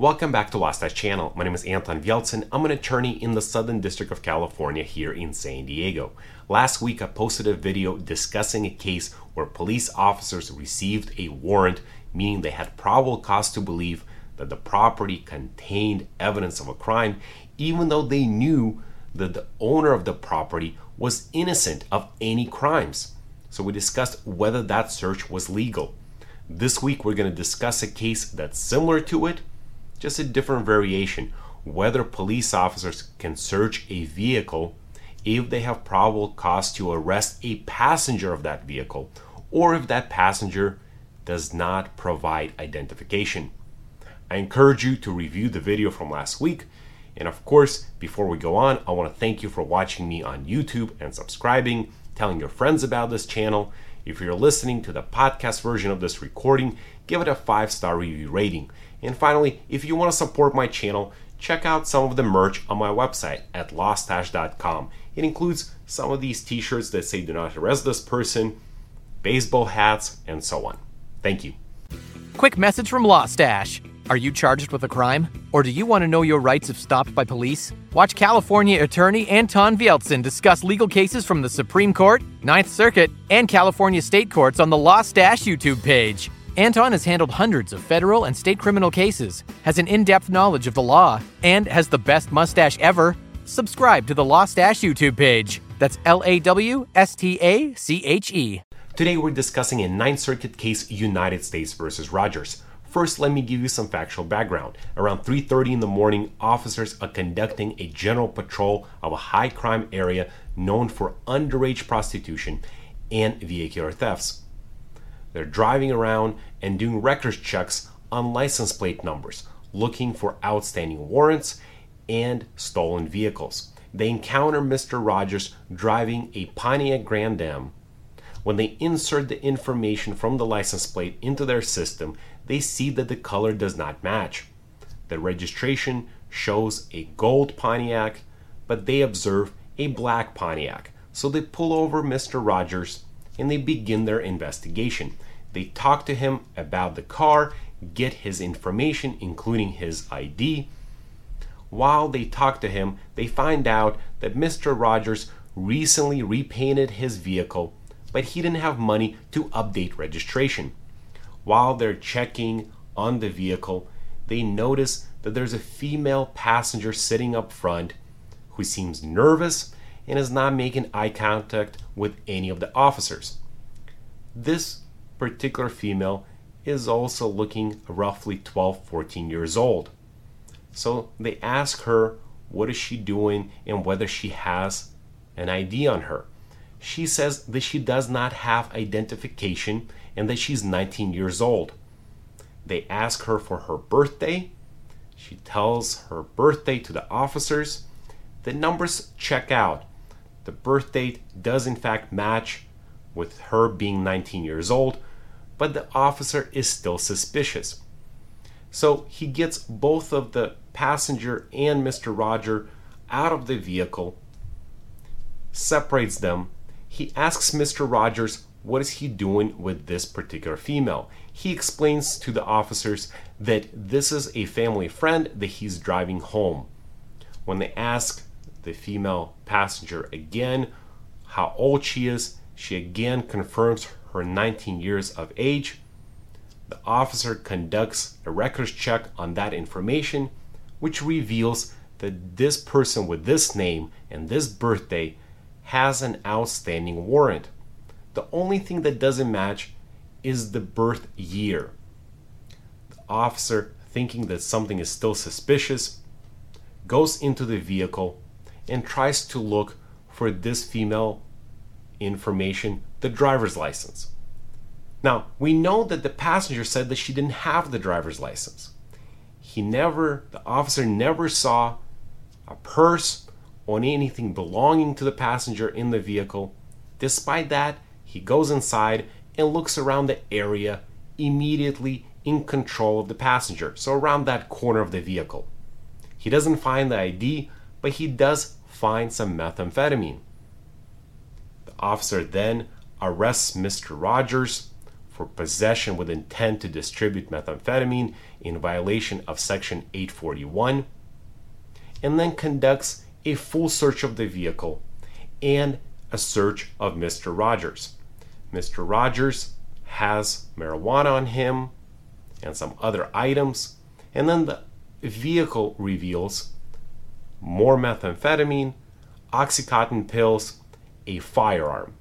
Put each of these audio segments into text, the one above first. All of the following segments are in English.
Welcome back to Lawstache Channel. My name is Anton Vialtsin. I'm an attorney in the Southern District of California here in San Diego. Last week, I posted a video discussing a case where police officers received a warrant, meaning they had probable cause to believe that the property contained evidence of a crime, even though they knew that the owner of the property was innocent of any crimes. So we discussed whether that search was legal. This week, we're going to discuss a case that's similar to it just a different variation whether police officers can search a vehicle if they have probable cause to arrest a passenger of that vehicle or if that passenger does not provide identification. I encourage you to review the video from last week. And of course, before we go on, I want to thank you for watching me on YouTube and subscribing, telling your friends about this channel. If you're listening to the podcast version of this recording, give it a five star review rating. And finally, if you want to support my channel, check out some of the merch on my website at lawstache.com. It includes some of these t shirts that say do not arrest this person, baseball hats, and so on. Thank you. Quick message from Lawstache. Are you charged with a crime? Or do you want to know your rights if stopped by police? Watch California attorney Anton Vialtsin discuss legal cases from the Supreme Court, Ninth Circuit, and California state courts on the Lawstache YouTube page. Anton has handled hundreds of federal and state criminal cases, has an in depth knowledge of the law, and has the best mustache ever. Subscribe to the Lawstache YouTube page. That's L A W S T A C H E. Today we're discussing a Ninth Circuit case United States versus Rogers. First, let me give you some factual background. Around 3:30 in the morning, officers are conducting a general patrol of a high crime area known for underage prostitution and vehicular thefts. They're driving around and doing records checks on license plate numbers, looking for outstanding warrants and stolen vehicles. They encounter Mr. Rogers driving a Pontiac Grand Am. When they insert the information from the license plate into their system, they see that the color does not match. The registration shows a gold Pontiac, but they observe a black Pontiac. So they pull over Mr. Rogers and they begin their investigation. They talk to him about the car, get his information, including his ID. While they talk to him, they find out that Mr. Rogers recently repainted his vehicle, but he didn't have money to update registration. While they're checking on the vehicle, they notice that there's a female passenger sitting up front who seems nervous and is not making eye contact with any of the officers. This particular female is also looking roughly 12 14 years old. So they ask her what is she doing and whether she has an ID on her. She says that she does not have identification and that she's 19 years old. They ask her for her birthday. She tells her birthday to the officers. The numbers check out. The birth date does in fact match with her being 19 years old, but the officer is still suspicious. So he gets both of the passenger and Mr. Roger out of the vehicle, separates them. He asks Mr. Rogers what is he doing with this particular female. He explains to the officers that this is a family friend that he's driving home. When they ask the female passenger again how old she is, she again confirms her 19 years of age. The officer conducts a records check on that information, which reveals that this person with this name and this birthday has an outstanding warrant. The only thing that doesn't match is the birth year. The officer, thinking that something is still suspicious, goes into the vehicle and tries to look for this female information the driver's license. Now, we know that the passenger said that she didn't have the driver's license. He never, the officer never saw a purse or anything belonging to the passenger in the vehicle. Despite that, he goes inside and looks around the area immediately in control of the passenger, so around that corner of the vehicle. He doesn't find the ID, but he does find some methamphetamine. The officer then arrests Mr. Rogers for possession with intent to distribute methamphetamine in violation of Section 841, and then conducts a full search of the vehicle and a search of Mr. Rogers. Mr. Rogers has marijuana on him and some other items, and then the vehicle reveals more methamphetamine, Oxycontin pills, a firearm.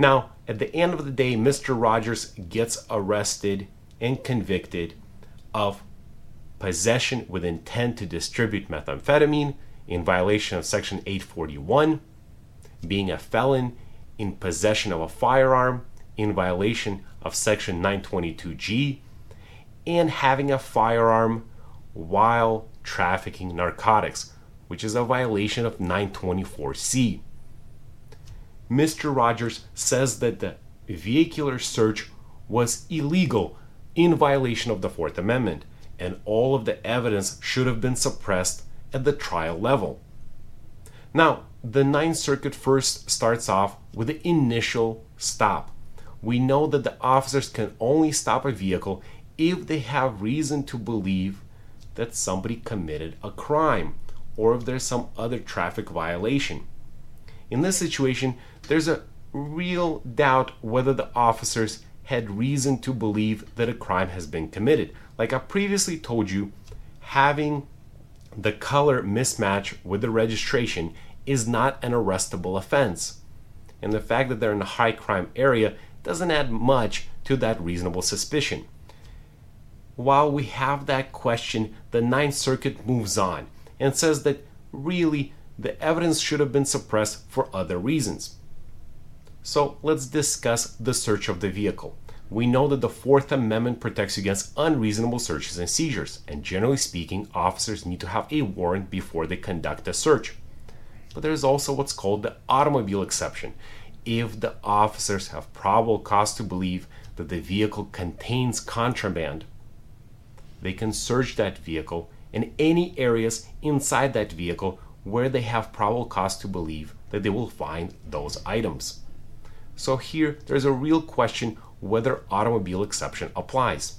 Now, at the end of the day, Mr. Rogers gets arrested and convicted of possession with intent to distribute methamphetamine in violation of Section 841, being a felon in possession of a firearm in violation of Section 922G, and having a firearm while trafficking narcotics, which is a violation of 924C. Mr. Rogers says that the vehicular search was illegal in violation of the Fourth Amendment, and all of the evidence should have been suppressed at the trial level. Now, the Ninth Circuit first starts off with the initial stop. We know that the officers can only stop a vehicle if they have reason to believe that somebody committed a crime or if there's some other traffic violation. In this situation, there's a real doubt whether the officers had reason to believe that a crime has been committed. Like I previously told you, having the color mismatch with the registration is not an arrestable offense. And the fact that they're in a high crime area doesn't add much to that reasonable suspicion. While we have that question, the Ninth Circuit moves on and says that really the evidence should have been suppressed for other reasons. So let's discuss the search of the vehicle. We know that the Fourth Amendment protects against unreasonable searches and seizures, and generally speaking, officers need to have a warrant before they conduct a search. But there's also what's called the automobile exception. If the officers have probable cause to believe that the vehicle contains contraband, they can search that vehicle and any areas inside that vehicle where they have probable cause to believe that they will find those items. So here there's a real question whether automobile exception applies.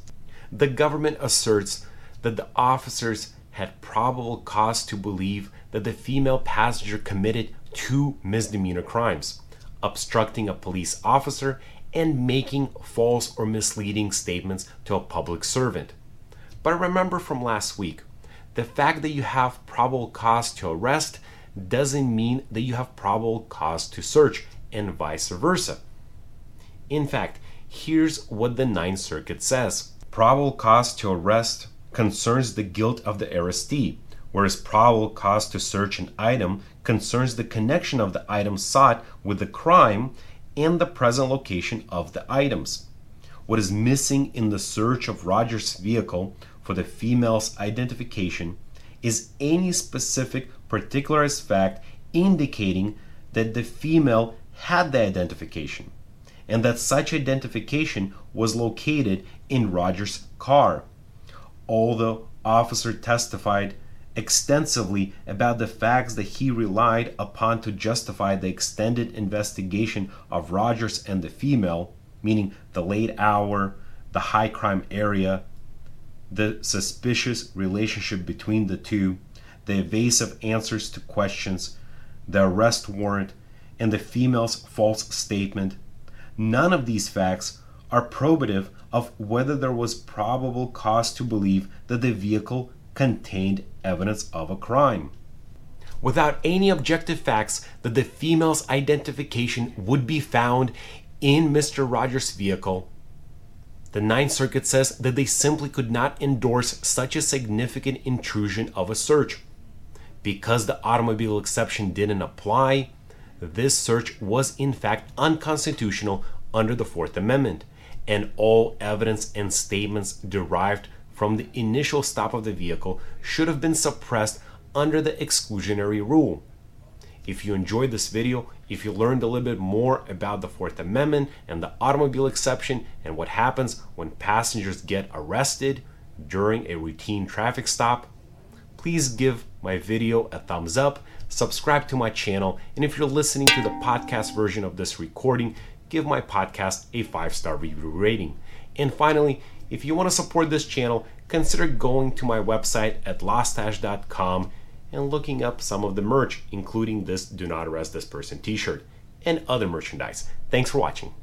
The government asserts that the officers had probable cause to believe that the female passenger committed two misdemeanor crimes obstructing a police officer and making false or misleading statements to a public servant. But remember from last week, the fact that you have probable cause to arrest doesn't mean that you have probable cause to search, and vice versa. In fact, here's what the Ninth Circuit says Probable cause to arrest concerns the guilt of the arrestee, whereas probable cause to search an item concerns the connection of the item sought with the crime and the present location of the items. What is missing in the search of Rogers' vehicle for the female's identification is any specific particularized fact indicating that the female had the identification and that such identification was located in Rogers' car. Although officer testified extensively about the facts that he relied upon to justify the extended investigation of Rogers and the female, meaning the late hour, the high crime area, the suspicious relationship between the two, the evasive answers to questions, the arrest warrant, and the female's false statement. None of these facts are probative of whether there was probable cause to believe that the vehicle contained evidence of a crime. Without any objective facts that the female's identification would be found in Mr. Rogers' vehicle, the Ninth Circuit says that they simply could not endorse such a significant intrusion of a search. Because the automobile exception didn't apply, this search was in fact unconstitutional under the Fourth Amendment, and all evidence and statements derived from the initial stop of the vehicle should have been suppressed under the exclusionary rule. If you enjoyed this video, if you learned a little bit more about the Fourth Amendment and the automobile exception and what happens when passengers get arrested during a routine traffic stop, please give my video a thumbs up, subscribe to my channel, and if you're listening to the podcast version of this recording, give my podcast a five star review rating. And finally, if you want to support this channel, consider going to my website at lawstache.com and looking up some of the merch, including this Do Not Arrest This Person t shirt and other merchandise. Thanks for watching.